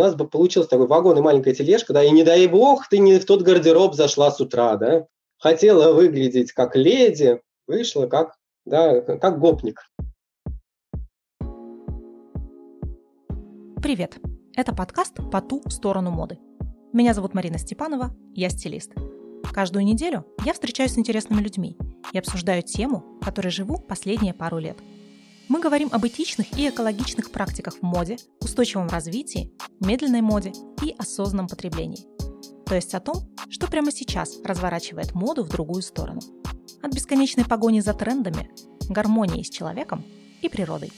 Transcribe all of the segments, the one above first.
нас бы получился такой вагон и маленькая тележка, да, и не дай бог ты не в тот гардероб зашла с утра, да, хотела выглядеть как леди, вышла как, да, как гопник. Привет! Это подкаст «По ту сторону моды». Меня зовут Марина Степанова, я стилист. Каждую неделю я встречаюсь с интересными людьми и обсуждаю тему, которой живу последние пару лет. Мы говорим об этичных и экологичных практиках в моде, устойчивом развитии, медленной моде и осознанном потреблении. То есть о том, что прямо сейчас разворачивает моду в другую сторону. От бесконечной погони за трендами, гармонии с человеком и природой.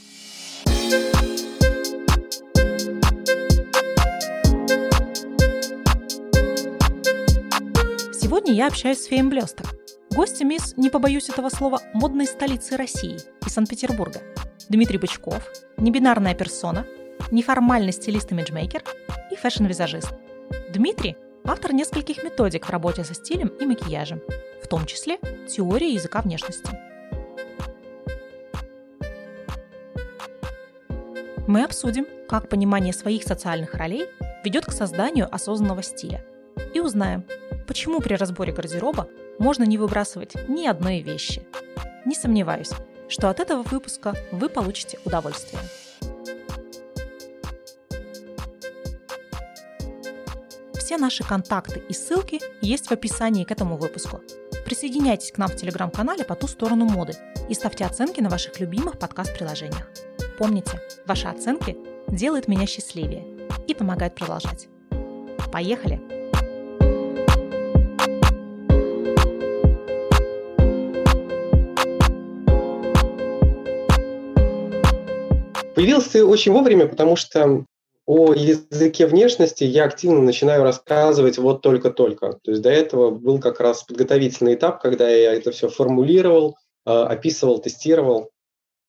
Сегодня я общаюсь с Феем Блесток, гостем из, не побоюсь этого слова, модной столицы России и Санкт-Петербурга. Дмитрий Бычков, небинарная персона, неформальный стилист-имиджмейкер и фэшн-визажист. Дмитрий – автор нескольких методик в работе со стилем и макияжем, в том числе теории языка внешности. Мы обсудим, как понимание своих социальных ролей ведет к созданию осознанного стиля – и узнаем, почему при разборе гардероба можно не выбрасывать ни одной вещи. Не сомневаюсь, что от этого выпуска вы получите удовольствие. Все наши контакты и ссылки есть в описании к этому выпуску. Присоединяйтесь к нам в телеграм-канале по ту сторону моды и ставьте оценки на ваших любимых подкаст-приложениях. Помните, ваши оценки делают меня счастливее и помогают продолжать. Поехали! Появился ты очень вовремя, потому что о языке внешности я активно начинаю рассказывать вот только-только. То есть до этого был как раз подготовительный этап, когда я это все формулировал, а, описывал, тестировал.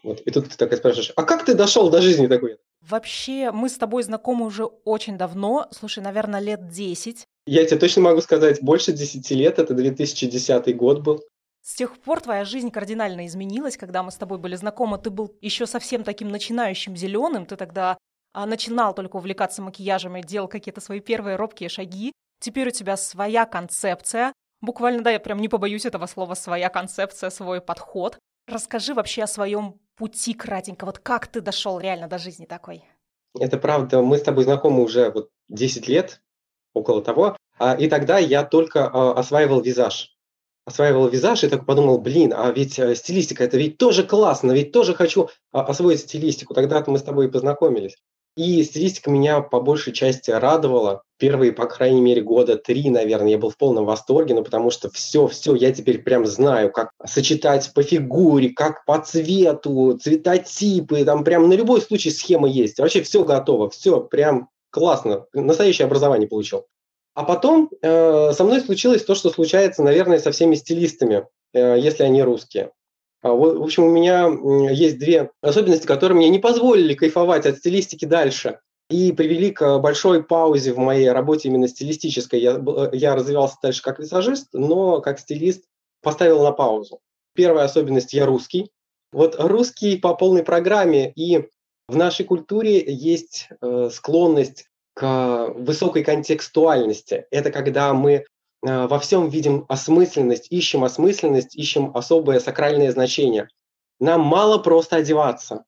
Вот. И тут ты такая спрашиваешь, а как ты дошел до жизни такой? Вообще, мы с тобой знакомы уже очень давно, слушай, наверное, лет 10. Я тебе точно могу сказать, больше 10 лет, это 2010 год был. С тех пор твоя жизнь кардинально изменилась, когда мы с тобой были знакомы. Ты был еще совсем таким начинающим зеленым. Ты тогда а, начинал только увлекаться макияжем и делал какие-то свои первые робкие шаги. Теперь у тебя своя концепция. Буквально, да, я прям не побоюсь этого слова, своя концепция, свой подход. Расскажи вообще о своем пути, кратенько. Вот как ты дошел реально до жизни такой? Это правда. Мы с тобой знакомы уже вот 10 лет, около того. А, и тогда я только а, осваивал визаж осваивал визаж и так подумал, блин, а ведь э, стилистика, это ведь тоже классно, ведь тоже хочу а, освоить стилистику. Тогда-то мы с тобой и познакомились. И стилистика меня по большей части радовала. Первые, по крайней мере, года три, наверное, я был в полном восторге, ну, потому что все-все, я теперь прям знаю, как сочетать по фигуре, как по цвету, цветотипы, там прям на любой случай схема есть. Вообще все готово, все прям классно. Настоящее образование получил. А потом э, со мной случилось то, что случается, наверное, со всеми стилистами, э, если они русские. А, в общем, у меня есть две особенности, которые мне не позволили кайфовать от стилистики дальше и привели к большой паузе в моей работе именно стилистической. Я, я развивался дальше как визажист, но как стилист поставил на паузу. Первая особенность – я русский. Вот русский по полной программе, и в нашей культуре есть э, склонность к высокой контекстуальности. Это когда мы э, во всем видим осмысленность, ищем осмысленность, ищем особое сакральное значение. Нам мало просто одеваться.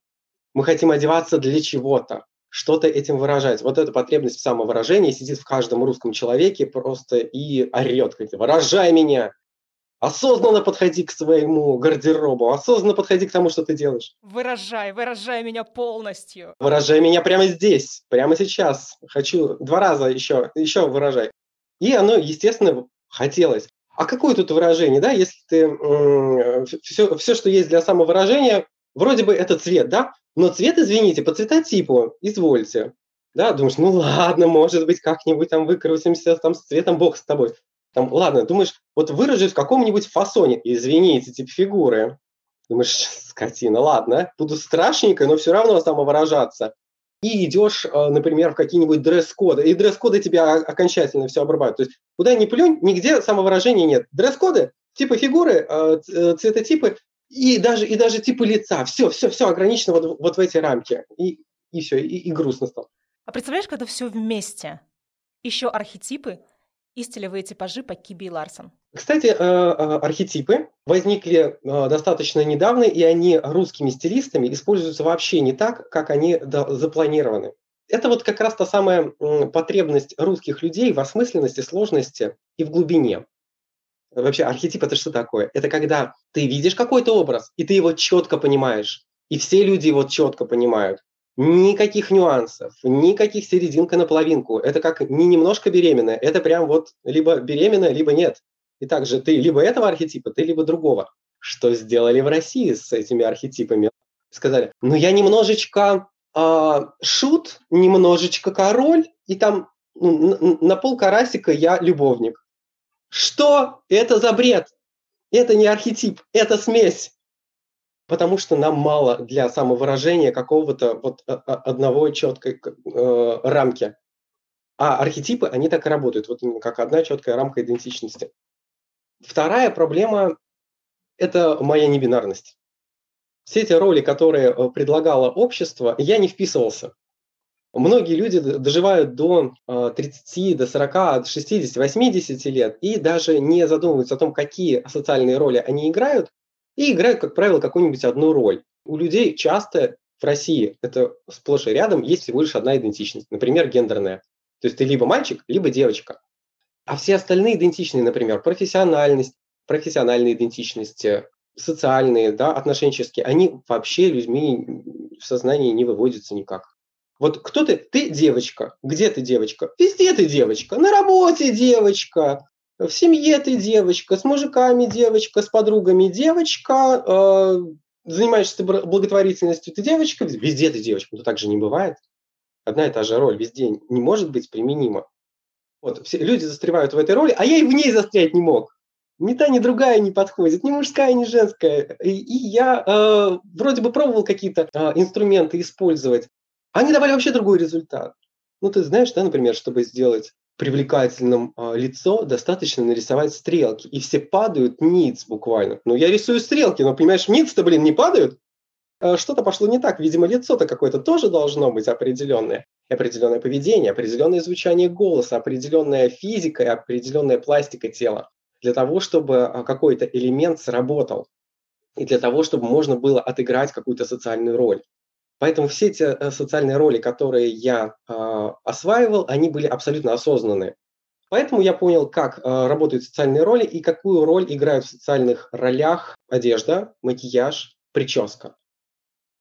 Мы хотим одеваться для чего-то, что-то этим выражать. Вот эта потребность в самовыражении сидит в каждом русском человеке просто и орет, говорит, выражай меня, Осознанно подходи к своему гардеробу, осознанно подходи к тому, что ты делаешь. Выражай, выражай меня полностью. Выражай меня прямо здесь, прямо сейчас. Хочу два раза еще, еще выражай. И оно, естественно, хотелось. А какое тут выражение, да, если ты э, все, все, что есть для самовыражения, вроде бы это цвет, да, но цвет, извините, по цветотипу, извольте. Да, думаешь, ну ладно, может быть, как-нибудь там выкрутимся там с цветом, бог с тобой. Там, ладно, думаешь, вот выражусь в каком-нибудь фасоне, извините, типа фигуры. Думаешь, скотина, ладно, буду страшненько, но все равно самовыражаться. И идешь, э, например, в какие-нибудь дресс-коды, и дресс-коды тебя окончательно все обрабатывают. То есть куда ни плюнь, нигде самовыражения нет. Дресс-коды, типы фигуры, э, э, цветотипы и даже, и даже типы лица. Все, все, все ограничено вот, вот в эти рамки. И, и все, и, и грустно стало. А представляешь, когда все вместе? Еще архетипы и стилевые типажи по Киби и Ларсон. Кстати, э, э, архетипы возникли э, достаточно недавно, и они русскими стилистами используются вообще не так, как они запланированы. Это вот как раз та самая потребность русских людей в осмысленности, сложности и в глубине. Вообще архетип это что такое? Это когда ты видишь какой-то образ, и ты его четко понимаешь, и все люди его четко понимают. Никаких нюансов, никаких серединка на половинку. Это как не немножко беременная, это прям вот либо беременная, либо нет. И также ты либо этого архетипа, ты либо другого. Что сделали в России с этими архетипами? Сказали, ну я немножечко э, шут, немножечко король, и там ну, на, на пол карасика я любовник. Что это за бред? Это не архетип, это смесь потому что нам мало для самовыражения какого-то вот а, а, одного четкой э, рамки. А архетипы, они так и работают, вот как одна четкая рамка идентичности. Вторая проблема – это моя небинарность. Все эти роли, которые э, предлагало общество, я не вписывался. Многие люди доживают до 30, э, до 40, до 60, 80 лет и даже не задумываются о том, какие социальные роли они играют, и играют, как правило, какую-нибудь одну роль. У людей часто в России, это сплошь и рядом, есть всего лишь одна идентичность, например, гендерная. То есть ты либо мальчик, либо девочка. А все остальные идентичные, например, профессиональность, профессиональные идентичности, социальные, да, отношенческие, они вообще людьми в сознании не выводятся никак. Вот кто ты? Ты девочка. Где ты девочка? Везде ты девочка. На работе девочка, в семье ты девочка, с мужиками девочка, с подругами девочка, э, занимаешься благотворительностью ты девочка, везде ты девочка, но так же не бывает. Одна и та же роль везде не может быть применима. Вот, все люди застревают в этой роли, а я и в ней застрять не мог. Ни та, ни другая не подходит, ни мужская, ни женская. И, и я э, вроде бы пробовал какие-то э, инструменты использовать. Они давали вообще другой результат. Ну, ты знаешь, да, например, чтобы сделать привлекательным а, лицо, достаточно нарисовать стрелки. И все падают ниц буквально. Ну, я рисую стрелки, но, понимаешь, ниц-то, блин, не падают. А, что-то пошло не так. Видимо, лицо-то какое-то тоже должно быть определенное. Определенное поведение, определенное звучание голоса, определенная физика и определенная пластика тела. Для того, чтобы а, какой-то элемент сработал. И для того, чтобы можно было отыграть какую-то социальную роль. Поэтому все эти социальные роли, которые я э, осваивал, они были абсолютно осознанные. Поэтому я понял, как э, работают социальные роли и какую роль играют в социальных ролях одежда, макияж, прическа.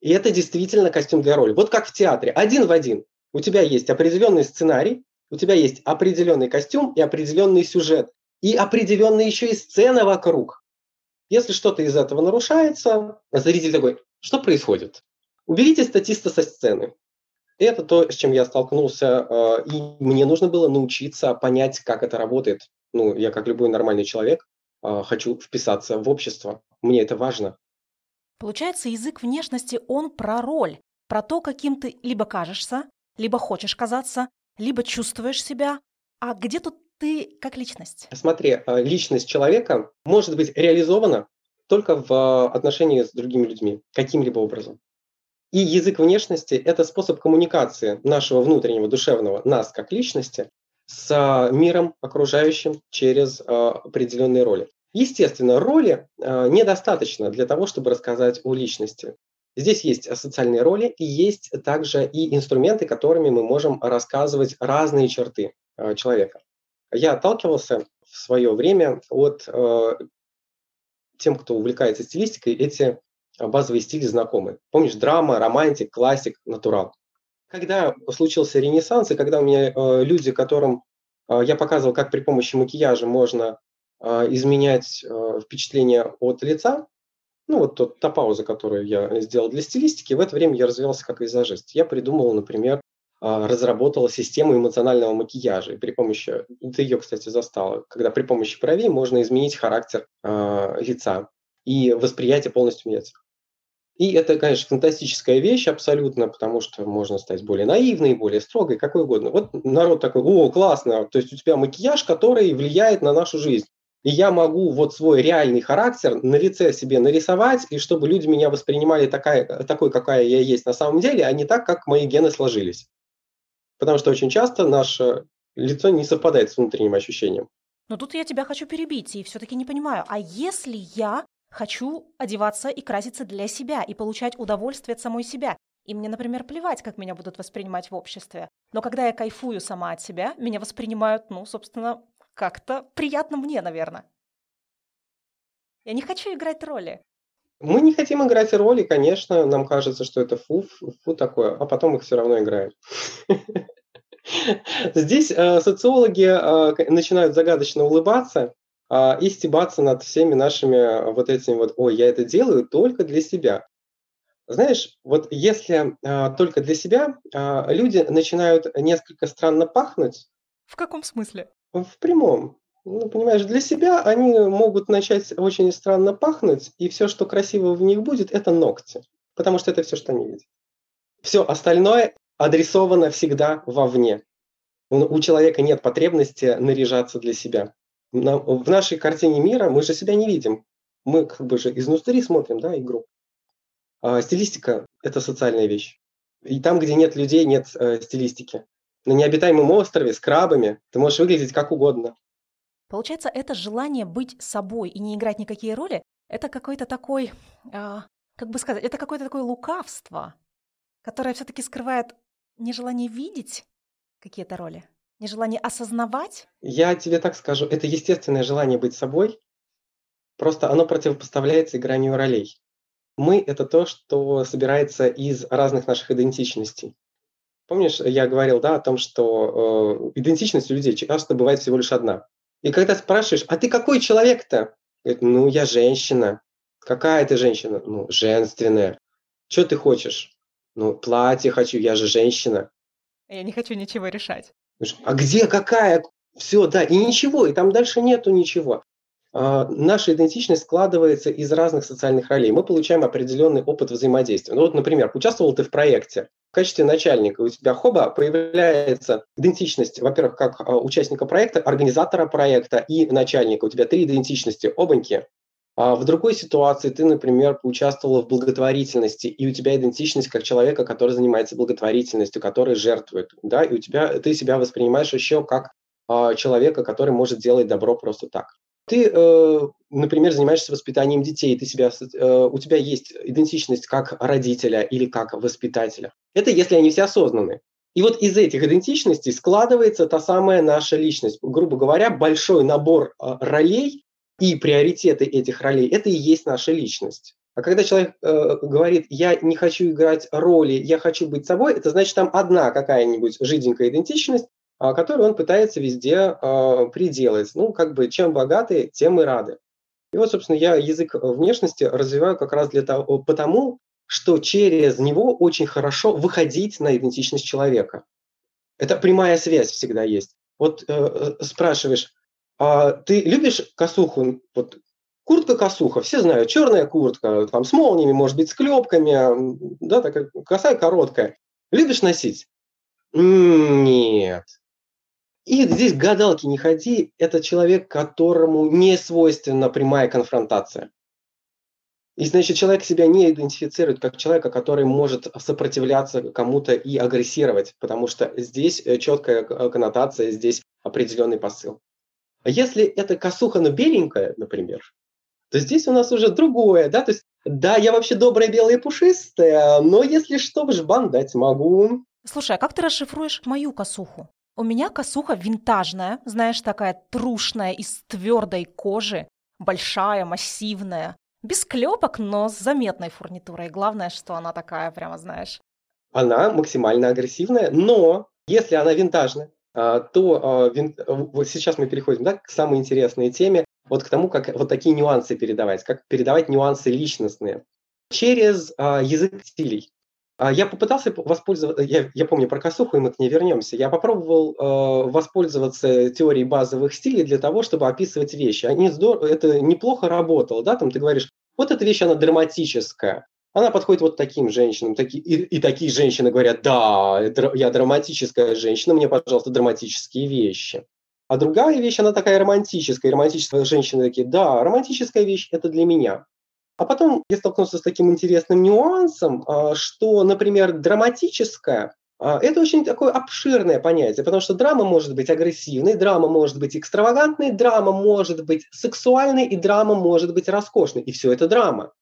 И это действительно костюм для роли. Вот как в театре, один в один. У тебя есть определенный сценарий, у тебя есть определенный костюм и определенный сюжет, и определенная еще и сцена вокруг. Если что-то из этого нарушается, зритель такой, что происходит? Уберите статиста со сцены. Это то, с чем я столкнулся, э, и мне нужно было научиться понять, как это работает. Ну, я, как любой нормальный человек, э, хочу вписаться в общество. Мне это важно. Получается, язык внешности, он про роль, про то, каким ты либо кажешься, либо хочешь казаться, либо чувствуешь себя. А где тут ты как личность? Смотри, э, личность человека может быть реализована только в отношении с другими людьми, каким-либо образом. И язык внешности – это способ коммуникации нашего внутреннего, душевного, нас как личности, с а, миром окружающим через а, определенные роли. Естественно, роли а, недостаточно для того, чтобы рассказать о личности. Здесь есть социальные роли и есть также и инструменты, которыми мы можем рассказывать разные черты человека. Я отталкивался в свое время от тем, кто увлекается стилистикой, эти базовые стили знакомы. Помнишь, драма, романтик, классик, натурал. Когда случился ренессанс, и когда у меня э, люди, которым э, я показывал, как при помощи макияжа можно э, изменять э, впечатление от лица, ну вот тот, та пауза, которую я сделал для стилистики, в это время я развивался как визажист. Я придумал, например, э, разработал систему эмоционального макияжа. И при помощи, ты ее, кстати, застала, когда при помощи бровей можно изменить характер э, лица и восприятие полностью меняется. И это, конечно, фантастическая вещь абсолютно, потому что можно стать более наивной, более строгой, какой угодно. Вот народ такой, о, классно, то есть у тебя макияж, который влияет на нашу жизнь. И я могу вот свой реальный характер на лице себе нарисовать, и чтобы люди меня воспринимали такая, такой, какая я есть на самом деле, а не так, как мои гены сложились. Потому что очень часто наше лицо не совпадает с внутренним ощущением. Но тут я тебя хочу перебить и все-таки не понимаю, а если я хочу одеваться и краситься для себя и получать удовольствие от самой себя, и мне, например, плевать, как меня будут воспринимать в обществе. Но когда я кайфую сама от себя, меня воспринимают, ну, собственно, как-то приятно мне, наверное. Я не хочу играть роли. Мы не хотим играть роли, конечно, нам кажется, что это фу, фу такое, а потом их все равно играем. Здесь э, социологи э, начинают загадочно улыбаться и стебаться над всеми нашими вот этими вот, ой, я это делаю только для себя. Знаешь, вот если только для себя, люди начинают несколько странно пахнуть. В каком смысле? В прямом. Ну, понимаешь, для себя они могут начать очень странно пахнуть, и все, что красиво в них будет, это ногти. Потому что это все, что они видят. Все остальное адресовано всегда вовне. У человека нет потребности наряжаться для себя. В нашей картине мира мы же себя не видим. Мы как бы же изнутри смотрим, да, игру. А стилистика – это социальная вещь. И там, где нет людей, нет э, стилистики. На необитаемом острове с крабами ты можешь выглядеть как угодно. Получается, это желание быть собой и не играть никакие роли, это какой-то такой, э, как бы сказать, это какое-то такое лукавство, которое все-таки скрывает нежелание видеть какие-то роли, нежелание осознавать. Я тебе так скажу, это естественное желание быть собой, просто оно противопоставляется игранию ролей. Мы – это то, что собирается из разных наших идентичностей. Помнишь, я говорил да, о том, что э, идентичность у людей часто бывает всего лишь одна. И когда спрашиваешь, а ты какой человек-то? Говорит, ну, я женщина. Какая ты женщина? Ну, женственная. Что ты хочешь? Ну, платье хочу, я же женщина. Я не хочу ничего решать. А где какая? Все, да, и ничего, и там дальше нету ничего. А, наша идентичность складывается из разных социальных ролей. Мы получаем определенный опыт взаимодействия. Ну вот, например, участвовал ты в проекте, в качестве начальника у тебя хоба появляется идентичность, во-первых, как а, участника проекта, организатора проекта и начальника. У тебя три идентичности, обаньки. А в другой ситуации ты, например, поучаствовала в благотворительности, и у тебя идентичность как человека, который занимается благотворительностью, который жертвует, да, и у тебя ты себя воспринимаешь еще как а, человека, который может делать добро просто так. Ты, э, например, занимаешься воспитанием детей, ты себя, э, у тебя есть идентичность как родителя или как воспитателя. Это если они все осознаны. И вот из этих идентичностей складывается та самая наша личность. Грубо говоря, большой набор э, ролей и приоритеты этих ролей – это и есть наша личность. А когда человек э, говорит, я не хочу играть роли, я хочу быть собой, это значит, там одна какая-нибудь жиденькая идентичность, а, который он пытается везде а, приделать. Ну, как бы, чем богаты, тем и рады. И вот, собственно, я язык внешности развиваю как раз для того, потому, что через него очень хорошо выходить на идентичность человека. Это прямая связь всегда есть. Вот э, спрашиваешь, а ты любишь косуху? Вот куртка-косуха, все знают, черная куртка, там с молниями, может быть, с клепками, да, такая косая короткая. Любишь носить? Нет. И здесь гадалки не ходи, это человек, которому не свойственна прямая конфронтация. И значит, человек себя не идентифицирует как человека, который может сопротивляться кому-то и агрессировать, потому что здесь э, четкая э, коннотация, здесь определенный посыл. А если это косуха, но беленькая, например, то здесь у нас уже другое, да, то есть, да, я вообще добрая, белая, пушистая, но если что, жбан дать могу. Слушай, а как ты расшифруешь мою косуху? У меня косуха винтажная, знаешь, такая трушная, из твердой кожи, большая, массивная, без клепок, но с заметной фурнитурой. Главное, что она такая, прямо знаешь. Она максимально агрессивная, но если она винтажная, то а, вот сейчас мы переходим да, к самой интересной теме, вот к тому, как вот такие нюансы передавать, как передавать нюансы личностные через а, язык стилей. А, я попытался воспользоваться, я, я помню про косуху, и мы к ней вернемся. Я попробовал э, воспользоваться теорией базовых стилей для того, чтобы описывать вещи. Они здорово, это неплохо работало, да, там ты говоришь, вот эта вещь, она драматическая. Она подходит вот таким женщинам. Таки, и, и такие женщины говорят, да, я драматическая женщина, мне, пожалуйста, драматические вещи. А другая вещь, она такая романтическая. И романтические женщины такие, да, романтическая вещь – это для меня. А потом я столкнулся с таким интересным нюансом, а, что, например, драматическое А, это очень такое обширное понятие, потому что драма может быть агрессивной, драма может быть экстравагантной, драма может быть сексуальной, и драма может быть роскошной. И все это драма.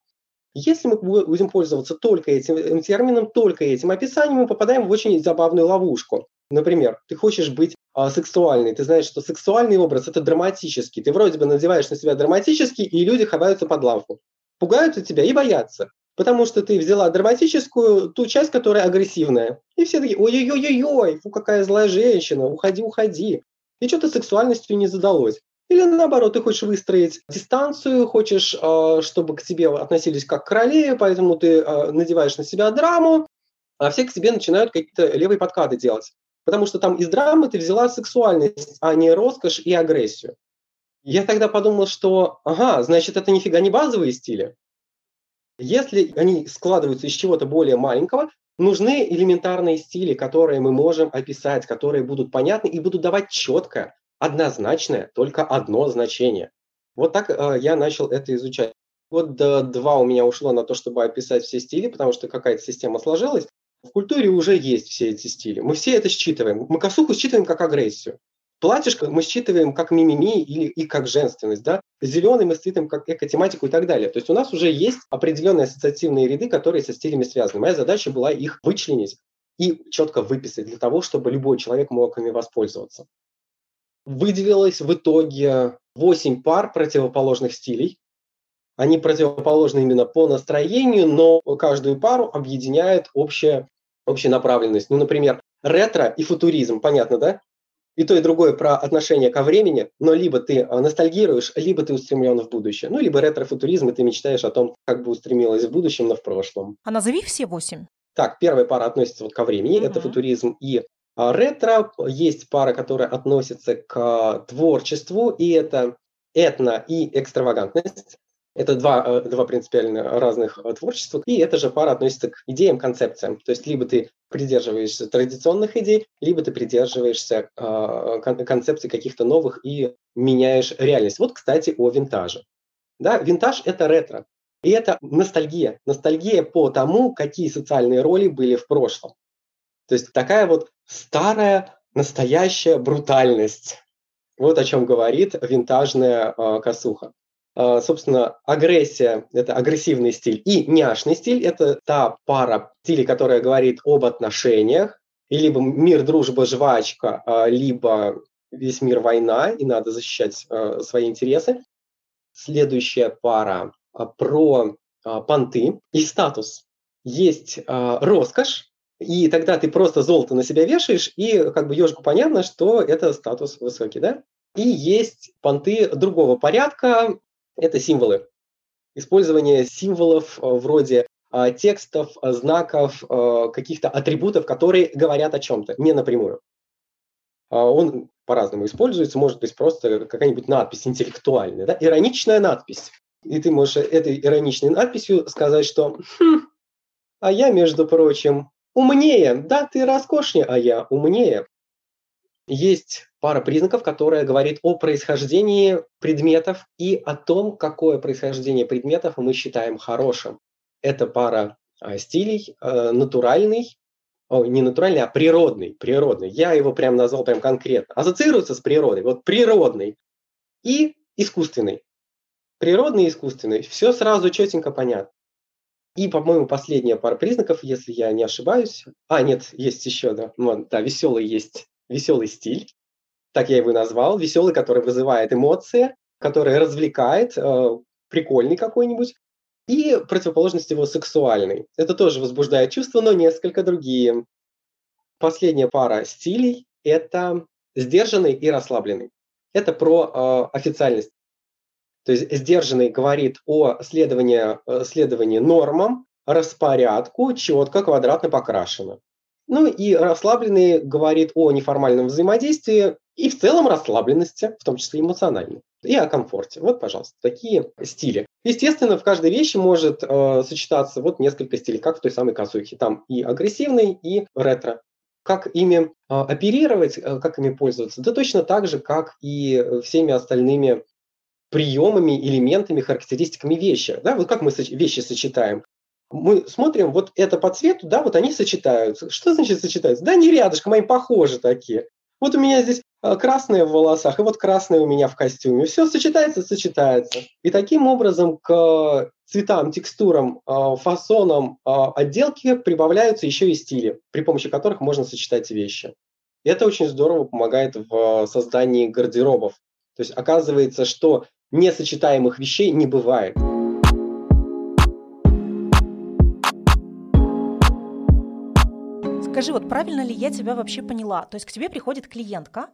Если мы будем пользоваться только этим термином, только этим описанием, мы попадаем в очень забавную ловушку. Например, ты хочешь быть а, сексуальный, ты знаешь, что сексуальный образ – это драматический. Ты вроде бы надеваешь на себя драматический, и люди ховаются под лавку. Пугаются тебя и боятся. Потому что ты взяла драматическую, ту часть, которая агрессивная. И все такие, ой-ой-ой-ой, фу, какая злая женщина, уходи, уходи. И что-то сексуальностью не задалось. Или наоборот, ты хочешь выстроить дистанцию, хочешь, а, чтобы к тебе относились как к королеве, поэтому ты а, надеваешь на себя драму, а все к тебе начинают какие-то левые подкаты делать. Потому что там из драмы ты взяла сексуальность, а не роскошь и агрессию. Я тогда подумал, что, ага, значит, это нифига не базовые стили. Если они складываются из чего-то более маленького, нужны элементарные стили, которые мы можем описать, которые будут понятны и будут давать четкое, однозначное, только одно значение. Вот так э, я начал это изучать. Вот до два у меня ушло на то, чтобы описать все стили, потому что какая-то система сложилась. В культуре уже есть все эти стили. Мы все это считываем. Мы косуху считываем как агрессию. Платьишко мы считываем как мимими или и как женственность, да. Зеленый мы считываем как экотематику и так далее. То есть у нас уже есть определенные ассоциативные ряды, которые со стилями связаны. Моя задача была их вычленить и четко выписать для того, чтобы любой человек мог ими воспользоваться. Выделилось в итоге 8 пар противоположных стилей. Они противоположны именно по настроению, но каждую пару объединяет общая, общая направленность. Ну, например, ретро и футуризм, понятно, да? и то, и другое про отношение ко времени, но либо ты э, ностальгируешь, либо ты устремлен в будущее. Ну, либо ретрофутуризм, и ты мечтаешь о том, как бы устремилась в будущем, но в прошлом. А назови все восемь. Так, первая пара относится вот ко времени, угу. это футуризм и а, ретро. Есть пара, которая относится к творчеству, и это этно и экстравагантность. Это два, э, два принципиально разных э, творчества, и эта же пара относится к идеям, концепциям. То есть либо ты придерживаешься традиционных идей, либо ты придерживаешься э, концепций каких-то новых и меняешь реальность. Вот, кстати, о винтаже. Да, винтаж – это ретро. И это ностальгия. Ностальгия по тому, какие социальные роли были в прошлом. То есть такая вот старая, настоящая брутальность. Вот о чем говорит винтажная э, косуха. А, собственно, агрессия – это агрессивный стиль, и няшный стиль – это та пара стилей, которая говорит об отношениях, и либо мир, дружба, жвачка, а, либо весь мир война, и надо защищать а, свои интересы. Следующая пара про понты и статус. Есть роскошь, и тогда ты просто золото на себя вешаешь, и как бы ежику понятно, что это статус высокий, да? И есть понты другого порядка, это символы. Использование символов э, вроде а, текстов, а, знаков, а, каких-то атрибутов, которые говорят о чем-то, не напрямую. Он по-разному используется, может быть просто какая-нибудь надпись интеллектуальная, да? ироничная надпись. И ты можешь этой ироничной надписью сказать, что хм, «А я, между прочим, умнее, да, ты роскошнее, а я умнее». Есть пара признаков, которая говорит о происхождении предметов и о том, какое происхождение предметов мы считаем хорошим. Это пара а, стилей, а, натуральный, о, не натуральный, а природный, природный. Я его прям назвал прям конкретно. Ассоциируется с природой. Вот природный и искусственный. Природный и искусственный. Все сразу четенько понятно. И, по-моему, последняя пара признаков, если я не ошибаюсь. А, нет, есть еще, да. Вот, да, веселый есть веселый стиль так я его назвал, веселый, который вызывает эмоции, который развлекает, э, прикольный какой-нибудь, и противоположность его сексуальный. Это тоже возбуждает чувства, но несколько другие. Последняя пара стилей – это сдержанный и расслабленный. Это про э, официальность. То есть сдержанный говорит о следовании, э, следовании нормам, распорядку, четко, квадратно покрашено. Ну и расслабленный говорит о неформальном взаимодействии и в целом расслабленности, в том числе эмоциональной, и о комфорте. Вот, пожалуйста, такие стили. Естественно, в каждой вещи может э, сочетаться вот несколько стилей, как в той самой казухе. Там и агрессивный, и ретро. Как ими э, оперировать, э, как ими пользоваться? Да точно так же, как и всеми остальными приемами, элементами, характеристиками вещи. Да, вот как мы вещи сочетаем. мы смотрим, вот это по цвету, да, вот они сочетаются. Что значит сочетаются? Да, не рядышком, они похожи такие. Вот у меня здесь э, красные в волосах, и вот красные у меня в костюме. Все сочетается, сочетается. И таким образом к цветам, текстурам, э, фасонам э, отделки прибавляются еще и стили, при помощи которых можно сочетать вещи. И это очень здорово помогает в создании гардеробов. То есть оказывается, что несочетаемых вещей не бывает. Скажи, вот правильно ли я тебя вообще поняла? То есть к тебе приходит клиентка,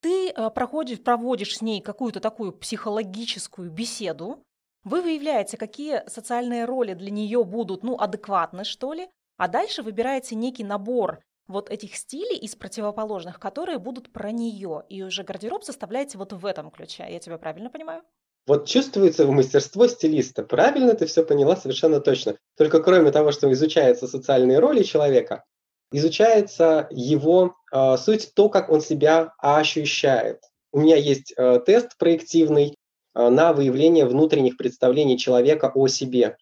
ты э, проходишь, проводишь с ней какую-то такую психологическую беседу, вы выявляете, какие социальные роли для нее будут, ну, адекватны, что ли, а дальше выбираете некий набор вот этих стилей из противоположных, которые будут про нее, и уже гардероб составляете вот в этом ключе. Я тебя правильно понимаю? Вот чувствуется мастерство стилиста. Правильно ты все поняла совершенно точно. Только кроме того, что изучаются социальные роли человека, изучается его э, суть, то, как он себя ощущает. У меня есть э, тест проективный э, на выявление внутренних представлений человека о себе.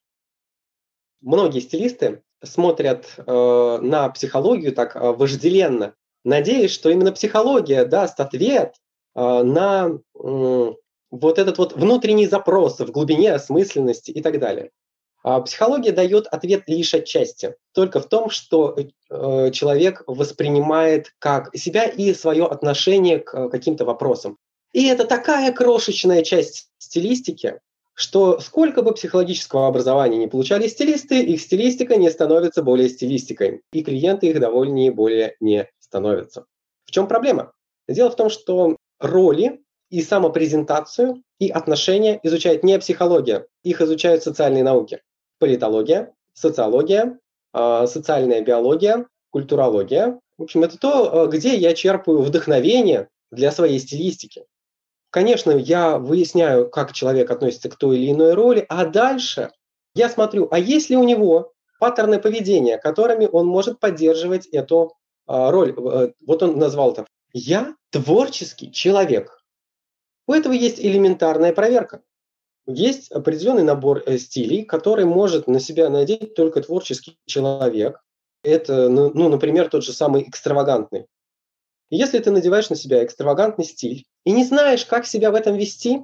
Многие стилисты смотрят э, на психологию так э, вожделенно, надеясь, что именно психология даст ответ э, на э, вот этот вот внутренний запрос в глубине осмысленности и так далее. А психология дает ответ лишь отчасти, только в том, что э, человек воспринимает как себя и свое отношение к каким-то вопросам. И это такая крошечная часть стилистики, что сколько бы психологического образования не получали стилисты, их стилистика не становится более стилистикой, и клиенты их довольнее более не становятся. В чем проблема? Дело в том, что роли и самопрезентацию, и отношения изучает не психология, их изучают социальные науки политология, социология, а, социальная биология, культурология. В общем, это то, а, где я черпаю вдохновение для своей стилистики. Конечно, я выясняю, как человек относится к той или иной роли, а дальше я смотрю, а есть ли у него паттерны поведения, которыми он может поддерживать эту а, роль. Э, вот он назвал это «Я творческий человек». У этого есть элементарная проверка есть определенный набор э, стилей, который может на себя надеть только творческий человек. Это, ну, ну, например, тот же самый экстравагантный. Если ты надеваешь на себя экстравагантный стиль и не знаешь, как себя в этом вести,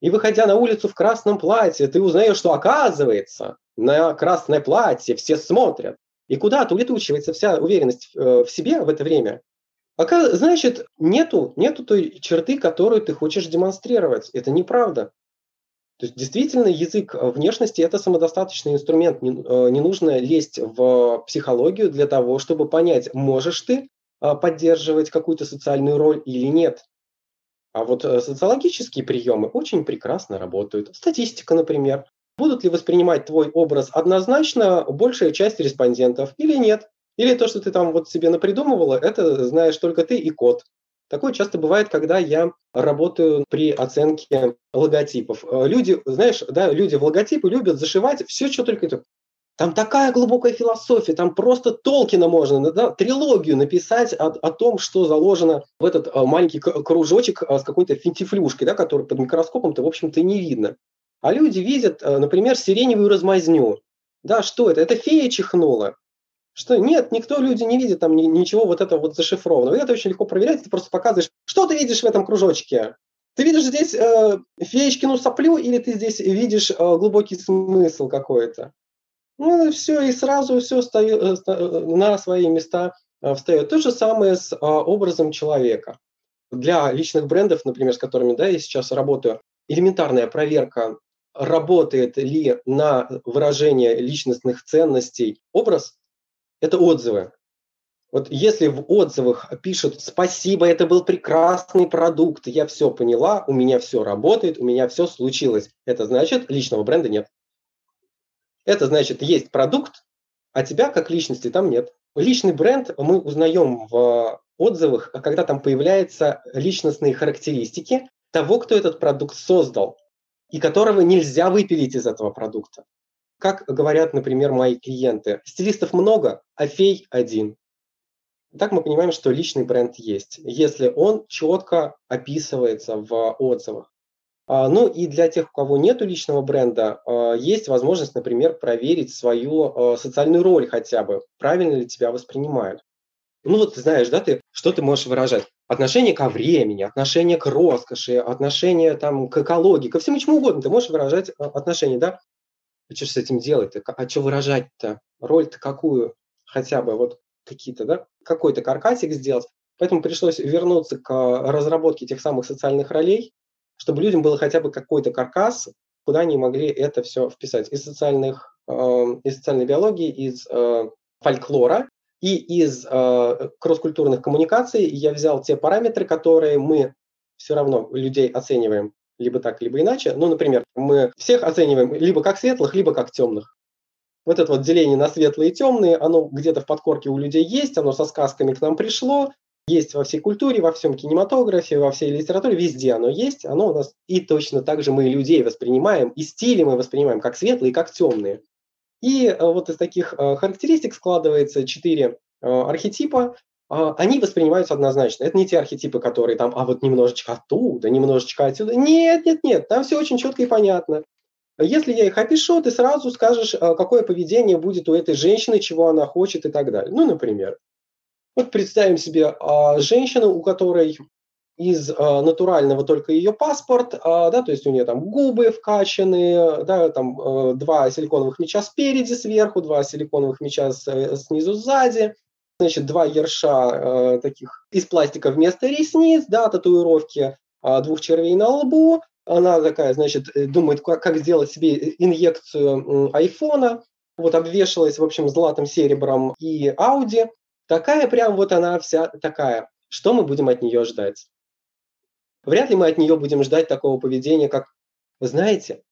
и выходя на улицу в красном платье, ты узнаешь, что оказывается на красное платье все смотрят, и куда-то улетучивается вся уверенность э, в себе в это время, значит, нету, нету той черты, которую ты хочешь демонстрировать. Это неправда. То есть действительно язык э, внешности – это самодостаточный инструмент. Не, э, не нужно лезть в психологию для того, чтобы понять, можешь ты поддерживать какую-то социальную роль или нет. А вот социологические приемы очень прекрасно работают. Статистика, например. Будут ли воспринимать твой образ однозначно большая часть респондентов или нет? Или то, что ты там вот себе напридумывала, это знаешь только ты и код. Такое часто бывает, когда я работаю при оценке логотипов. Э, люди, знаешь, да, люди в логотипы любят зашивать все, что только это. Там такая глубокая философия, там просто Толкина можно, да, трилогию написать о, о том, что заложено в этот э, маленький кружочек э, с какой-то финтифлюшкой, да, который под микроскопом-то, в общем-то, не видно. А люди видят, например, сиреневую размазню. Да, что это? Это фея чихнула. Что нет, никто, люди не видят там ничего вот этого вот зашифрованного. И это очень легко проверять, ты просто показываешь, что ты видишь в этом кружочке. Ты видишь здесь э, феечкину соплю или ты здесь видишь э, глубокий смысл какой-то? Ну и все, и сразу все встает, э, э, на свои места э, встает. То же самое с э, образом человека. Для личных брендов, например, с которыми да, я сейчас работаю, элементарная проверка, работает ли на выражение личностных ценностей образ, это отзывы. Вот если в отзывах пишут «Спасибо, это был прекрасный продукт, я все поняла, у меня все работает, у меня все случилось», это значит, личного бренда нет. Это значит, есть продукт, а тебя как личности там нет. Личный бренд мы узнаем в отзывах, когда там появляются личностные характеристики того, кто этот продукт создал, и которого нельзя выпилить из этого продукта. Как говорят, например, мои клиенты, стилистов много, а фей один. Так мы понимаем, что личный бренд есть, если он четко описывается в отзывах. А, ну и для тех, у кого нет личного бренда, а, есть возможность, например, проверить свою а, социальную роль хотя бы, правильно ли тебя воспринимают. Ну вот ты знаешь, да, ты что ты можешь выражать? Отношение ко времени, отношение к роскоши, отношение там, к экологии, ко всему чему угодно. Ты можешь выражать отношение, да? А что с этим делать-то? А что выражать-то? Роль-то какую? Хотя бы вот какие-то, да? Какой-то каркасик сделать. Поэтому пришлось вернуться к разработке тех самых социальных ролей, чтобы людям было хотя бы какой-то каркас, куда они могли это все вписать. Из социальных, э, из социальной биологии, из э, фольклора и из э, кросс-культурных коммуникаций я взял те параметры, которые мы все равно людей оцениваем либо так, либо иначе. Ну, например, мы всех оцениваем либо как светлых, либо как темных. Вот это вот деление на светлые и темные, оно где-то в подкорке у людей есть, оно со сказками к нам пришло, есть во всей культуре, во всем кинематографе, во всей литературе, везде оно есть, оно у нас и точно так же мы людей воспринимаем, и стили мы воспринимаем как светлые, как темные. И э, вот из таких э, характеристик складывается четыре э, архетипа, а, они воспринимаются однозначно. Это не те архетипы, которые там, а вот немножечко оттуда, немножечко отсюда. Нет, нет, нет, там все очень четко и понятно. Если я их опишу, ты сразу скажешь, какое поведение будет у этой женщины, чего она хочет и так далее. Ну, например, вот представим себе а, женщину, у которой из а, натурального только ее паспорт, а, да, то есть у нее там губы вкачаны, да, там а, два силиконовых меча спереди, сверху, два силиконовых меча с, снизу, сзади, значит, два ерша а, таких из пластика вместо ресниц, да, татуировки а, двух червей на лбу, она такая, значит, думает, как, как сделать себе инъекцию айфона, вот обвешалась, в общем, златым серебром и Ауди, Такая прям вот она вся такая. Что мы будем от нее ждать? Вряд ли мы от нее будем ждать такого поведения, как, вы знаете,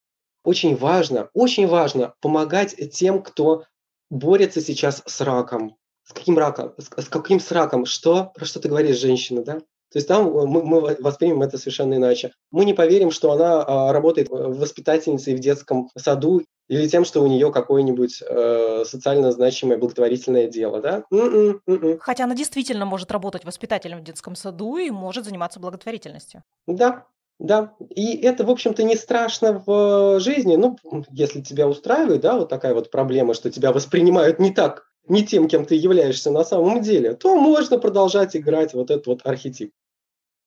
очень важно, очень важно помогать тем, кто борется сейчас с раком. С каким раком? С, с каким с раком? Что? Про что ты говоришь, женщина, да? То есть там мы, мы воспримем это совершенно иначе. Мы не поверим, что она а, работает воспитательницей в детском саду или тем, что у нее какое-нибудь э, социально значимое благотворительное дело, да? м м Хотя она действительно может работать воспитателем в детском саду и может заниматься благотворительностью. Да, да, и это, в общем-то, не страшно в жизни, ну, если тебя устраивает, да, вот такая вот проблема, что тебя воспринимают не так, не тем, кем ты являешься на самом деле, то можно продолжать играть вот этот вот архетип.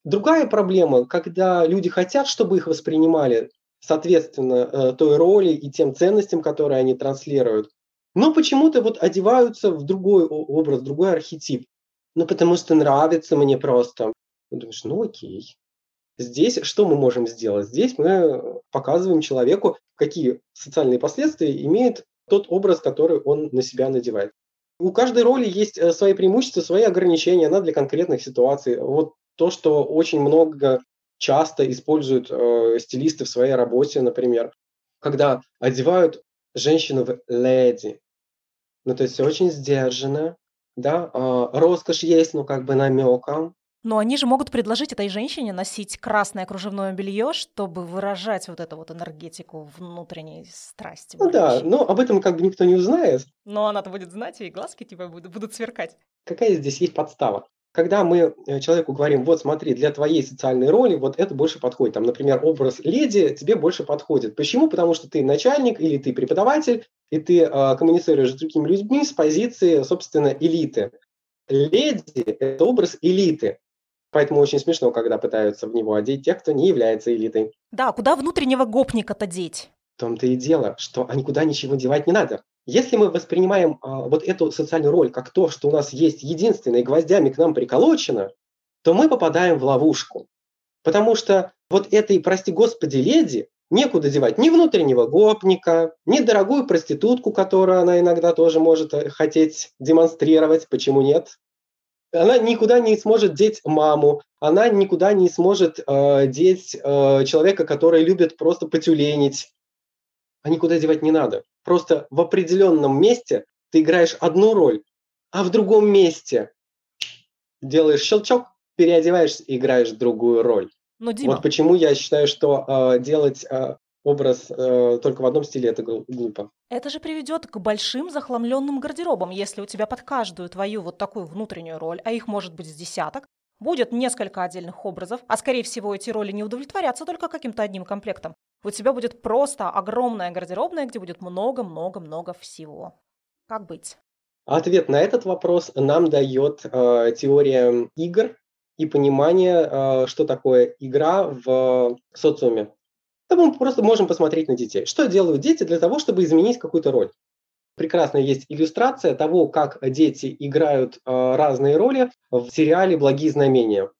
Другая проблема, когда люди хотят, чтобы их воспринимали соответственно э, той роли и тем ценностям, которые они транслируют, но почему-то вот одеваются в другой образ, в другой архетип. Ну, потому что нравится мне просто. Думаешь, ну окей. Здесь что мы можем сделать? Здесь мы показываем человеку, какие социальные последствия имеет тот образ, который он на себя надевает. У каждой роли есть э, свои преимущества, свои ограничения, она для конкретных ситуаций. Вот то, что очень много часто используют э, стилисты в своей работе, например, когда одевают женщину в леди. Ну, то есть очень сдержанно, да, э, роскошь есть, ну, как бы намеком. Но они же могут предложить этой женщине носить красное кружевное белье, чтобы выражать вот эту вот энергетику внутренней страсти. Ну да, но об этом как бы никто не узнает. Но она-то будет знать, и глазки типа будут, будут сверкать. Какая здесь есть подстава? когда мы э, человеку говорим, вот смотри, для твоей социальной роли вот это больше подходит. Там, например, образ леди тебе больше подходит. Почему? Потому что ты начальник или ты преподаватель, и ты э, коммуницируешь с другими людьми с позиции, собственно, элиты. Леди – это образ элиты. Поэтому очень смешно, когда пытаются в него одеть тех, кто не является элитой. Да, куда внутреннего гопника-то деть? В том-то и дело, что никуда ничего девать не надо. Если мы воспринимаем а, вот эту социальную роль как то, что у нас есть единственное гвоздями к нам приколочено, то мы попадаем в ловушку. Потому что вот этой, прости господи, леди некуда девать ни внутреннего гопника, ни дорогую проститутку, которую она иногда тоже может э, хотеть демонстрировать, почему нет. Она никуда не сможет деть маму, она никуда не сможет э, деть э, человека, который любит просто потюленить. А никуда девать не надо. Просто в определенном месте ты играешь одну роль, а в другом месте делаешь щелчок, переодеваешься и играешь другую роль. Но, Дима... Вот почему я считаю, что э, делать э, образ э, только в одном стиле это глупо. Это же приведет к большим захламленным гардеробам, если у тебя под каждую твою вот такую внутреннюю роль, а их может быть с десяток, будет несколько отдельных образов, а скорее всего эти роли не удовлетворятся только каким-то одним комплектом. У тебя будет просто огромная гардеробная, где будет много-много-много всего. Как быть? Ответ на этот вопрос нам дает э, теория игр и понимание, э, что такое игра в социуме. Да мы просто можем посмотреть на детей. Что делают дети для того, чтобы изменить какую-то роль? Прекрасная есть иллюстрация того, как дети играют э, разные роли в сериале «Благие знамения».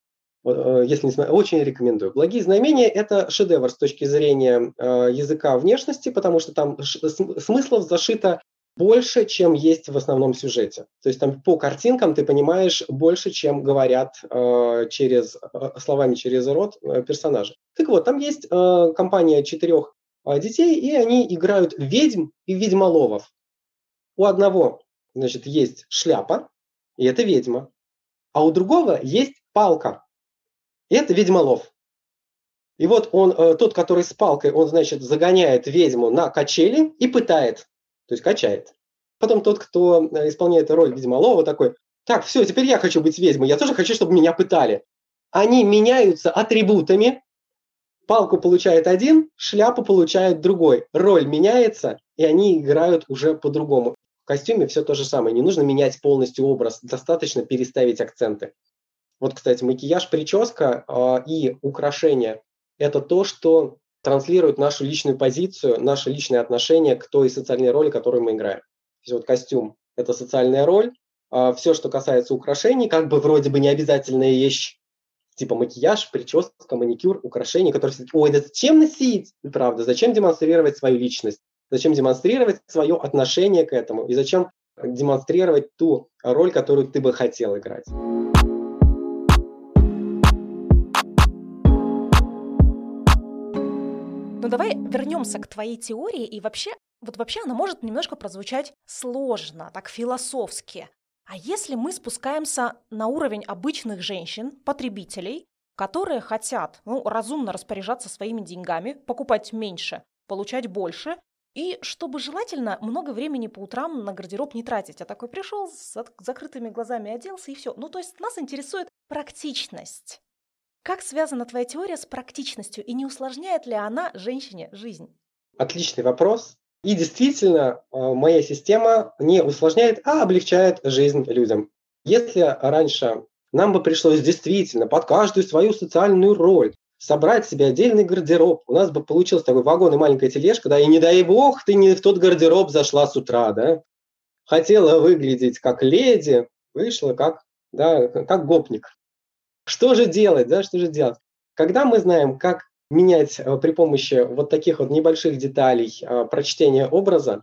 Э, если не смотреть, очень рекомендую. «Благие знамения» – это шедевр с точки зрения э, языка внешности, потому что там смыслов зашито больше, чем есть в основном сюжете. То есть там по картинкам ты понимаешь больше, чем говорят э, через э, словами через рот э, персонажи. Так вот, там есть э, компания четырех э, детей, и они играют ведьм и ведьмоловов. У одного, значит, есть шляпа, и это ведьма, а у другого есть палка, и это ведьмолов. И вот он, э, тот, который с палкой, он, значит, загоняет ведьму на качели и пытает то есть качает. Потом тот, кто э, исполняет роль ведьмолова, такой, так, все, теперь я хочу быть ведьмой, я тоже хочу, чтобы меня пытали. Они меняются атрибутами, палку получает один, шляпу получает другой. Роль меняется, и они играют уже по-другому. В костюме все то же самое, не нужно менять полностью образ, достаточно переставить акценты. Вот, кстати, макияж, прическа э, и украшения – это то, что транслирует нашу личную позицию, наше личное отношение к той социальной роли, которую мы играем. То есть вот костюм – это социальная роль, а все, что касается украшений, как бы вроде бы не обязательная вещь, типа макияж, прическа, маникюр, украшения, которые все ой, да зачем носить? Правда, зачем демонстрировать свою личность? Зачем демонстрировать свое отношение к этому? И зачем демонстрировать ту роль, которую ты бы хотел играть? Давай вернемся к твоей теории и вообще, вот вообще она может немножко прозвучать сложно, так философски. А если мы спускаемся на уровень обычных женщин, потребителей, которые хотят ну, разумно распоряжаться своими деньгами, покупать меньше, получать больше, и чтобы желательно много времени по утрам на гардероб не тратить. Я такой пришел, с закрытыми глазами оделся и все. Ну, то есть нас интересует практичность. Как связана твоя теория с практичностью и не усложняет ли она женщине жизнь? Отличный вопрос. И действительно, э, моя система не усложняет, а облегчает жизнь людям. Если раньше нам бы пришлось действительно под каждую свою социальную роль собрать себе отдельный гардероб, у нас бы получился такой вагон и маленькая тележка, да, и не дай бог ты не в тот гардероб зашла с утра, да, хотела выглядеть как леди, вышла как, да, как гопник. Что же делать, да, что же делать? Когда мы знаем, как менять э, при помощи вот таких вот небольших деталей э, прочтения образа,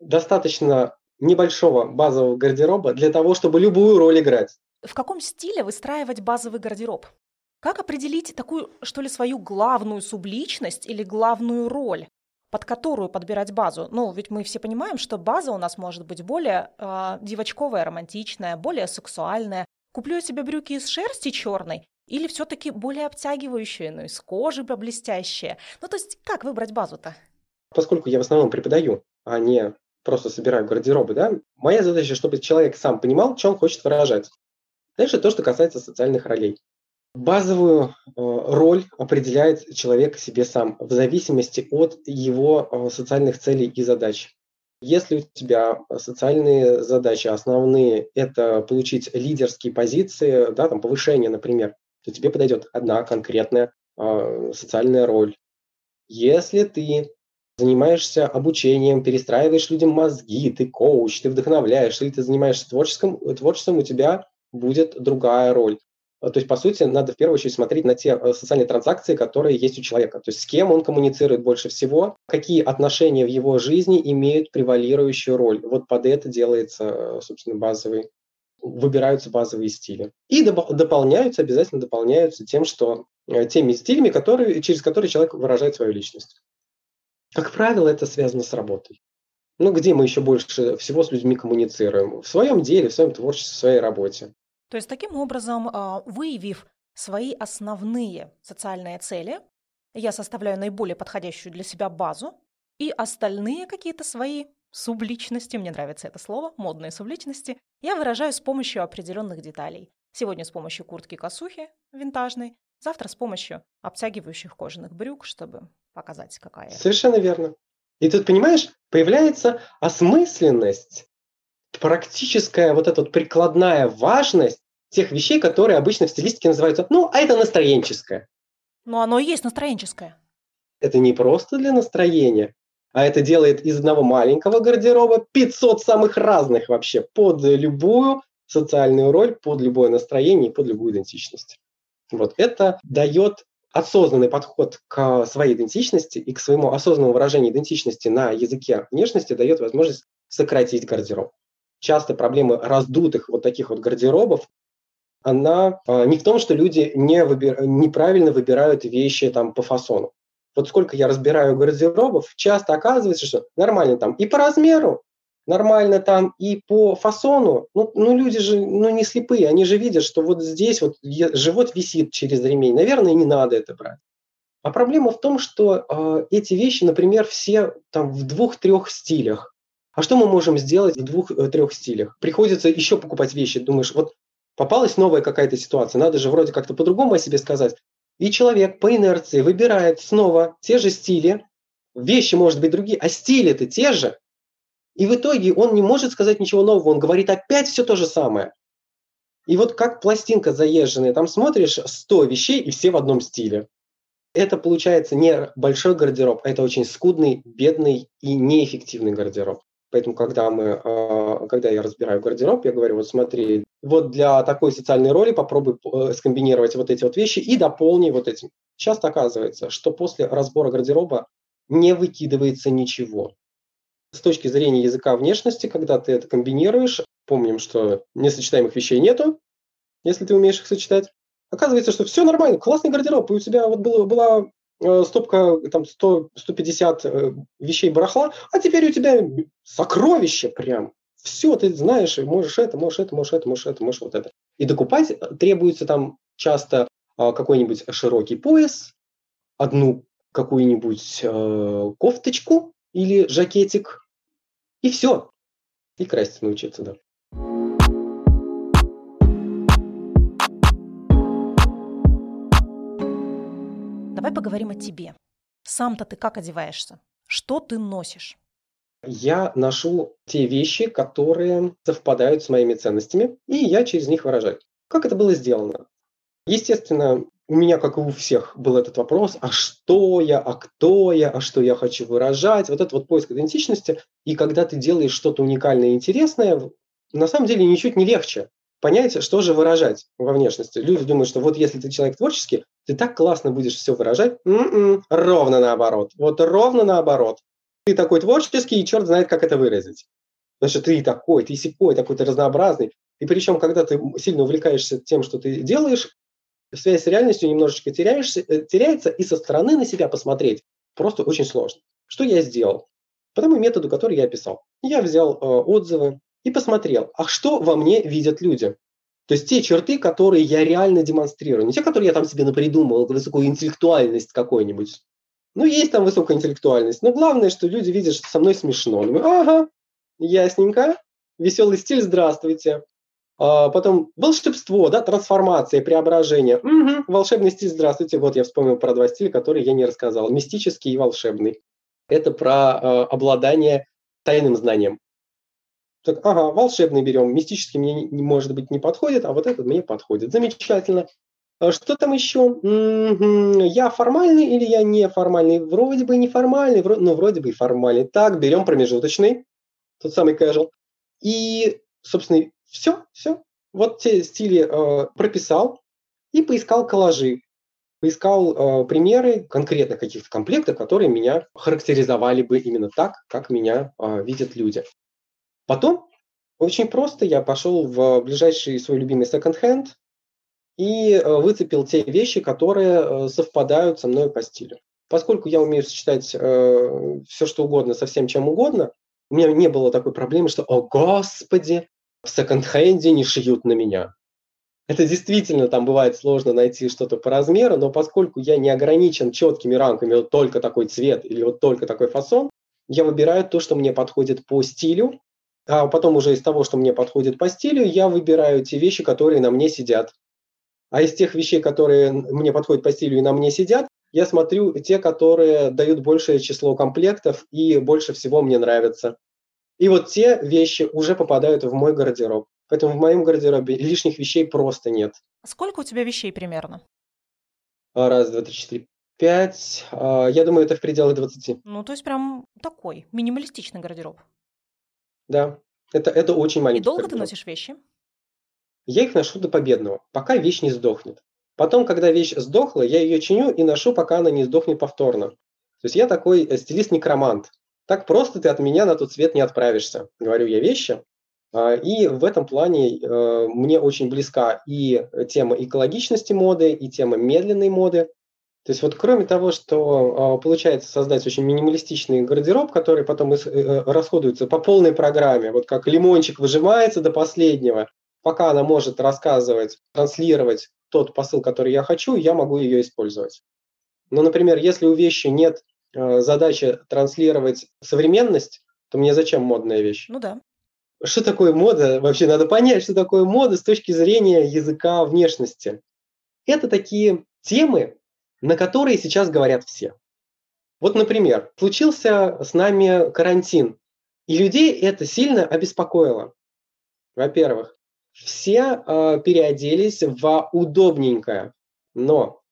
достаточно небольшого базового гардероба для того, чтобы любую роль играть. В каком стиле выстраивать базовый гардероб? Как определить такую, что ли, свою главную субличность или главную роль, под которую подбирать базу? Ну, ведь мы все понимаем, что база у нас может быть более э, девочковая, романтичная, более сексуальная, Куплю я себе брюки из шерсти черной или все-таки более обтягивающие, ну, из кожи блестящие? Ну, то есть как выбрать базу-то? Поскольку я в основном преподаю, а не просто собираю гардеробы, да, моя задача, чтобы человек сам понимал, что он хочет выражать. Дальше то, что касается социальных ролей. Базовую э, роль определяет человек себе сам в зависимости от его э, социальных целей и задач. Если у тебя социальные задачи основные – это получить лидерские позиции, да, там повышение, например, то тебе подойдет одна конкретная э, социальная роль. Если ты занимаешься обучением, перестраиваешь людям мозги, ты коуч, ты вдохновляешь, или ты занимаешься творческим, творчеством, у тебя будет другая роль. Э, то есть, по сути, надо в первую очередь смотреть на те э, социальные транзакции, которые есть у человека. То есть, с кем он коммуницирует больше всего, какие отношения в его жизни имеют превалирующую роль. Вот под это делается, э, собственно, базовый выбираются базовые стили. И доп- дополняются, обязательно дополняются тем, что теми стилями, которые, через которые человек выражает свою личность. Как правило, это связано с работой. Ну, где мы еще больше всего с людьми коммуницируем? В своем деле, в своем творчестве, в своей работе. То есть таким образом, а, выявив свои основные социальные цели, я составляю наиболее подходящую для себя базу, и остальные какие-то свои субличности, мне нравится это слово, модные субличности, я выражаю с помощью определенных деталей. Сегодня с помощью куртки-косухи винтажной, завтра с помощью обтягивающих кожаных брюк, чтобы показать, какая. Совершенно верно. И тут, понимаешь, появляется осмысленность, практическая вот эта вот прикладная важность тех вещей, которые обычно в стилистике называются, ну, а это настроенческое. Ну, оно и есть настроенческое. Это не просто для настроения, а это делает из одного маленького гардероба 500 самых разных вообще под любую социальную роль, под любое настроение и под любую идентичность. Вот это дает осознанный подход к своей идентичности и к своему осознанному выражению идентичности на языке внешности дает возможность сократить гардероб. Часто проблемы раздутых вот таких вот гардеробов, она э, не в том, что люди не выбир... неправильно выбирают вещи там по фасону. Вот сколько я разбираю гардеробов, часто оказывается, что нормально там и по размеру, нормально там и по фасону. Ну, ну люди же ну, не слепые, они же видят, что вот здесь вот живот висит через ремень. Наверное, не надо это брать. А проблема в том, что э, эти вещи, например, все там в двух-трех стилях. А что мы можем сделать в двух-трех стилях? Приходится еще покупать вещи. Думаешь, вот попалась новая какая-то ситуация, надо же вроде как-то по-другому о себе сказать. И человек по инерции выбирает снова те же стили, вещи, может быть, другие, а стили-то те же, и в итоге он не может сказать ничего нового, он говорит опять все то же самое. И вот как пластинка заезженная, там смотришь 100 вещей и все в одном стиле. Это получается не большой гардероб, а это очень скудный, бедный и неэффективный гардероб. Поэтому, когда, мы, а, когда я разбираю гардероб, я говорю, вот смотри, вот для такой социальной роли попробуй э, скомбинировать вот эти вот вещи и дополни вот этим. Часто оказывается, что после разбора гардероба не выкидывается ничего. С точки зрения языка внешности, когда ты это комбинируешь, помним, что несочетаемых вещей нету, если ты умеешь их сочетать. Оказывается, что все нормально, классный гардероб, и у тебя вот было, была стопка там 100, 150 э, вещей барахла, а теперь у тебя сокровище прям. Все, ты знаешь, можешь это, можешь это, можешь это, можешь это, можешь вот это. И докупать требуется там часто э, какой-нибудь широкий пояс, одну какую-нибудь э, кофточку или жакетик, и все. И краситься научиться, да. Давай поговорим о тебе. Сам-то ты как одеваешься? Что ты носишь? Я ношу те вещи, которые совпадают с моими ценностями, и я через них выражаю. Как это было сделано? Естественно, у меня, как и у всех, был этот вопрос, а что я, а кто я, а что я хочу выражать, вот это вот поиск идентичности. И когда ты делаешь что-то уникальное и интересное, на самом деле ничуть не легче понять, что же выражать во внешности. Люди думают, что вот если ты человек творческий, ты так классно будешь все выражать. М-м, ровно наоборот. Вот ровно наоборот. Ты такой творческий, и черт знает, как это выразить. Потому что ты такой, ты секой, такой-то разнообразный. И причем, когда ты сильно увлекаешься тем, что ты делаешь, связь с реальностью немножечко теряешься, э, теряется, и со стороны на себя посмотреть просто очень сложно. Что я сделал? По тому методу, который я описал. Я взял э, отзывы и посмотрел, а что во мне видят люди. То есть те черты, которые я реально демонстрирую. Не те, которые я там себе напридумывал, высокую интеллектуальность какой-нибудь. Ну, есть там высокая интеллектуальность. Но главное, что люди видят, что со мной смешно. Думаю, ага, ясненько, веселый стиль, здравствуйте. А, потом волшебство, да, трансформация, преображение. Угу, волшебный стиль, здравствуйте. Вот я вспомнил про два стиля, которые я не рассказал. Мистический и волшебный. Это про э, обладание тайным знанием. Так, ага, волшебный берем, мистический мне, не, может быть, не подходит, а вот этот мне подходит. Замечательно. А что там еще? Я формальный или я неформальный? Вроде бы неформальный, вро- но вроде бы и формальный. Так, берем промежуточный, тот самый casual. И, собственно, все, все. Вот те стили э, прописал и поискал коллажи. Поискал э, примеры конкретно каких-то комплектов, которые меня характеризовали бы именно так, как меня э, видят люди. Потом очень просто я пошел в ближайший свой любимый секонд-хенд и э, выцепил те вещи, которые э, совпадают со мной по стилю. Поскольку я умею сочетать э, все, что угодно со всем, чем угодно, у меня не было такой проблемы, что «О, Господи, в секонд-хенде не шьют на меня. Это действительно там бывает сложно найти что-то по размеру, но поскольку я не ограничен четкими рамками, вот только такой цвет или вот только такой фасон, я выбираю то, что мне подходит по стилю, А потом уже из того, что мне подходит по стилю, я выбираю те вещи, которые на мне сидят. А из тех вещей, которые мне подходят по стилю и на мне сидят, я смотрю те, которые дают большее число комплектов и больше всего мне нравятся. И вот те вещи уже попадают в мой гардероб. Поэтому в моем гардеробе лишних вещей просто нет. Сколько у тебя вещей примерно? А, раз, два, три, четыре, пять. А, я думаю, это в пределах двадцати. Ну, то есть прям такой минималистичный гардероб. Да, это, это очень маленький И долго гардероб. ты носишь вещи? Я их ношу до победного, пока вещь не сдохнет. Потом, когда вещь сдохла, я ее чиню и ношу, пока она не сдохнет повторно. То есть я такой э, стилист-некромант. Так просто ты от меня на тот свет не отправишься, говорю я вещи. А, и в этом плане э, мне очень близка и тема экологичности моды, и тема медленной моды. То есть вот кроме того, что э, получается создать очень минималистичный гардероб, который потом расходуется по полной программе, вот как лимончик выжимается до последнего, пока она может рассказывать, транслировать тот посыл, который я хочу, я могу ее использовать. Но, например, если у вещи нет э, задачи транслировать современность, то мне зачем модная вещь? Ну да. Что такое мода? Вообще надо понять, что такое мода с точки зрения языка внешности. Это такие темы, на которые сейчас говорят все. Вот, например, случился с нами карантин, и людей это сильно обеспокоило. Во-первых все э, переоделись в удобненькое, но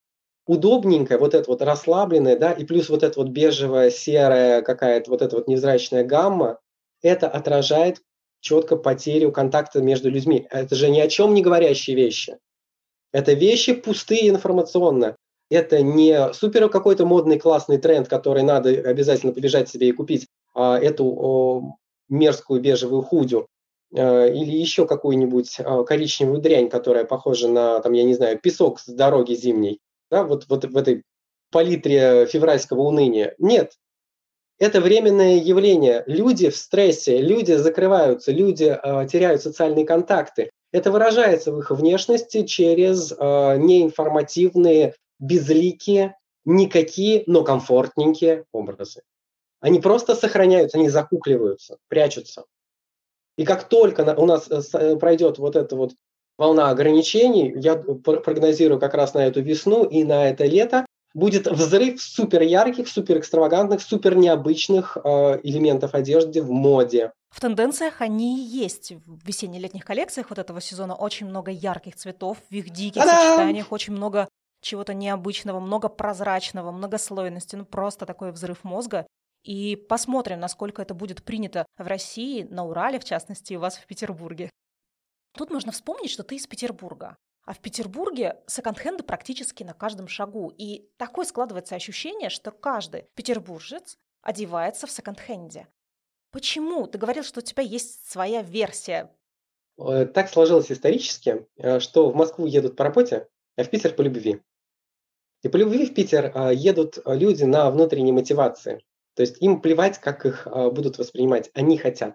удобненькое, вот это вот расслабленное, да, и плюс вот эта вот бежевая, серая какая-то вот эта вот невзрачная гамма, это отражает четко потерю контакта между людьми. Это же ни о чем не говорящие вещи. Это вещи пустые информационно. Это не супер какой-то модный классный тренд, который надо обязательно побежать себе и купить а, эту о, мерзкую бежевую худю. Э, или еще какую-нибудь э, коричневую дрянь, которая похожа на, там, я не знаю, песок с дороги зимней, да, вот, вот в этой палитре февральского уныния. Нет, это временное явление. Люди в стрессе, люди закрываются, люди э, теряют социальные контакты. Это выражается в их внешности через э, неинформативные, безликие, никакие, но комфортненькие образы. Они просто сохраняются, они закукливаются, прячутся. И как только у нас э, э, пройдет вот эта вот волна ограничений, я прогнозирую как раз на эту весну и на это лето, будет взрыв супер ярких, супер экстравагантных, супер необычных э, элементов одежды в моде. В тенденциях они есть. В весенне-летних коллекциях вот этого сезона очень много ярких цветов, в их диких Та-дам! сочетаниях очень много чего-то необычного, много прозрачного, многослойности, ну просто такой взрыв мозга. И посмотрим, насколько это будет принято в России, на Урале, в частности, у вас в Петербурге. Тут можно вспомнить, что ты из Петербурга. А в Петербурге секонд-хенды практически на каждом шагу. И такое складывается ощущение, что каждый петербуржец одевается в секонд-хенде. Почему? Ты говорил, что у тебя есть своя версия. Э, так сложилось исторически, э, что в Москву едут по работе, а в Питер по любви. И по любви в Питер э, едут люди на внутренней мотивации. То есть им плевать, как их а, будут воспринимать, они хотят.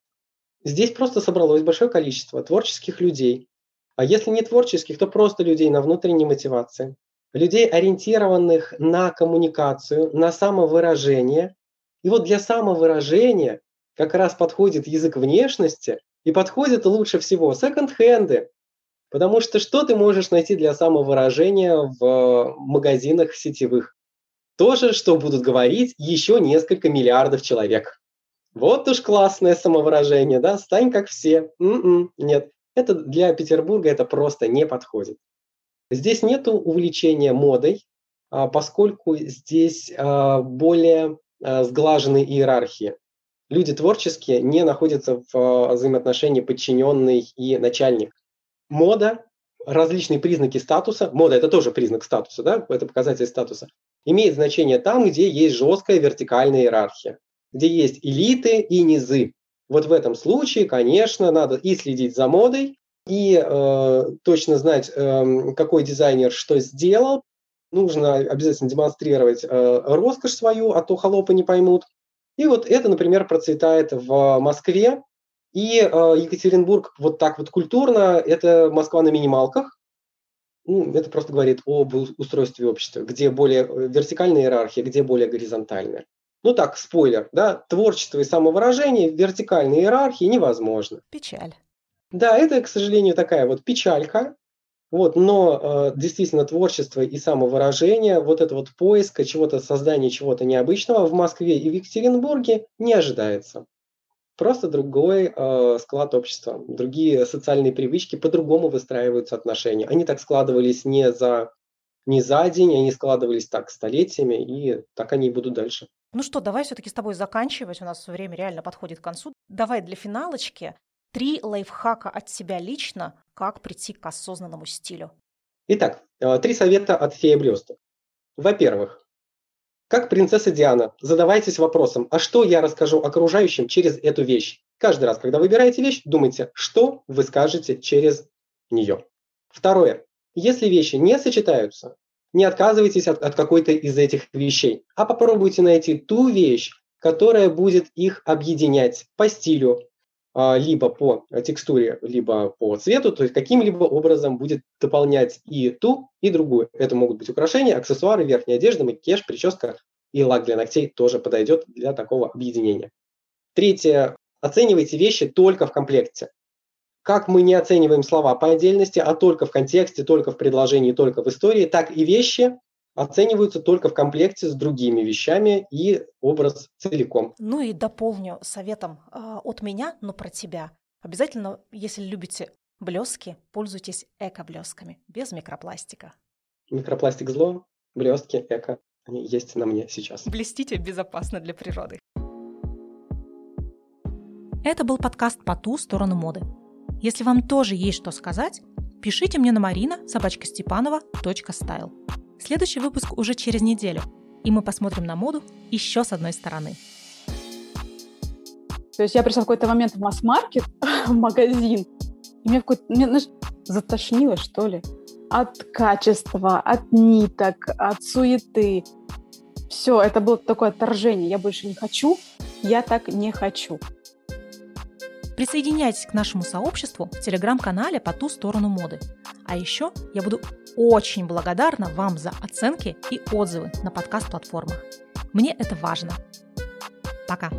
Здесь просто собралось большое количество творческих людей. А если не творческих, то просто людей на внутренней мотивации. Людей, ориентированных на коммуникацию, на самовыражение. И вот для самовыражения как раз подходит язык внешности и подходит лучше всего секонд-хенды. Потому что что ты можешь найти для самовыражения в магазинах сетевых? То же, что будут говорить еще несколько миллиардов человек. Вот уж классное самовыражение, да, стань как все. М-м, нет, это для Петербурга это просто не подходит. Здесь нет увлечения модой, а, поскольку здесь а, более а, сглаженные иерархии. Люди творческие не находятся в взаимоотношении подчиненный и начальник. Мода, различные признаки статуса, мода это тоже признак статуса, да, это показатель статуса, имеет значение там, где есть жесткая вертикальная иерархия, где есть элиты и низы. Вот в этом случае, конечно, надо и следить за модой, и э, точно знать, э, какой дизайнер что сделал. Нужно обязательно демонстрировать э, роскошь свою, а то холопы не поймут. И вот это, например, процветает в Москве. И э, Екатеринбург вот так вот культурно, это Москва на минималках, ну, это просто говорит об устройстве общества, где более э, вертикальная иерархия, где более горизонтальная. ну так, спойлер, да, творчество и самовыражение в вертикальной иерархии невозможно. Печаль. Да, это, к сожалению, такая вот печалька, вот, но э, действительно творчество и самовыражение, вот это вот поиск чего-то, создание чего-то необычного в Москве и в Екатеринбурге не ожидается. Просто другой э, склад общества, другие социальные привычки, по-другому выстраиваются отношения. Они так складывались не за, не за день, они складывались так столетиями, и так они и будут дальше. Ну что, давай все-таки с тобой заканчивать, у нас время реально подходит к концу. Давай для финалочки Три лайфхака от себя лично, как прийти к осознанному стилю. Итак, э, три совета от феи блесток. Во-первых, как принцесса Диана, задавайтесь вопросом, а что я расскажу окружающим через эту вещь? Каждый раз, когда выбираете вещь, думайте, что вы скажете через нее. Второе. Если вещи не сочетаются, не отказывайтесь от, от какой-то из этих вещей, а попробуйте найти ту вещь, которая будет их объединять по стилю, либо по текстуре, либо по цвету, то есть каким-либо образом будет дополнять и ту, и другую. Это могут быть украшения, аксессуары, верхняя одежда, макияж, прическа и лак для ногтей тоже подойдет для такого объединения. Третье. Оценивайте вещи только в комплекте. Как мы не оцениваем слова по отдельности, а только в контексте, только в предложении, только в истории, так и вещи оцениваются только в комплекте с другими вещами и образ целиком. Ну и дополню советом э, от меня, но про тебя. Обязательно, если любите блески, пользуйтесь эко-блесками, без микропластика. Микропластик зло, блестки эко, они есть на мне сейчас. Блестите безопасно для природы. Это был подкаст «По ту сторону моды». Если вам тоже есть что сказать, пишите мне на марина собачка. Следующий выпуск уже через неделю, и мы посмотрим на моду еще с одной стороны. То есть я пришла в какой-то момент в масс-маркет, в магазин, и мне, какой-то, мне знаешь, затошнило, что ли, от качества, от ниток, от суеты. Все, это было такое отторжение. Я больше не хочу, я так не хочу. Присоединяйтесь к нашему сообществу в телеграм-канале «По ту сторону моды». А еще я буду очень благодарна вам за оценки и отзывы на подкаст-платформах. Мне это важно. Пока!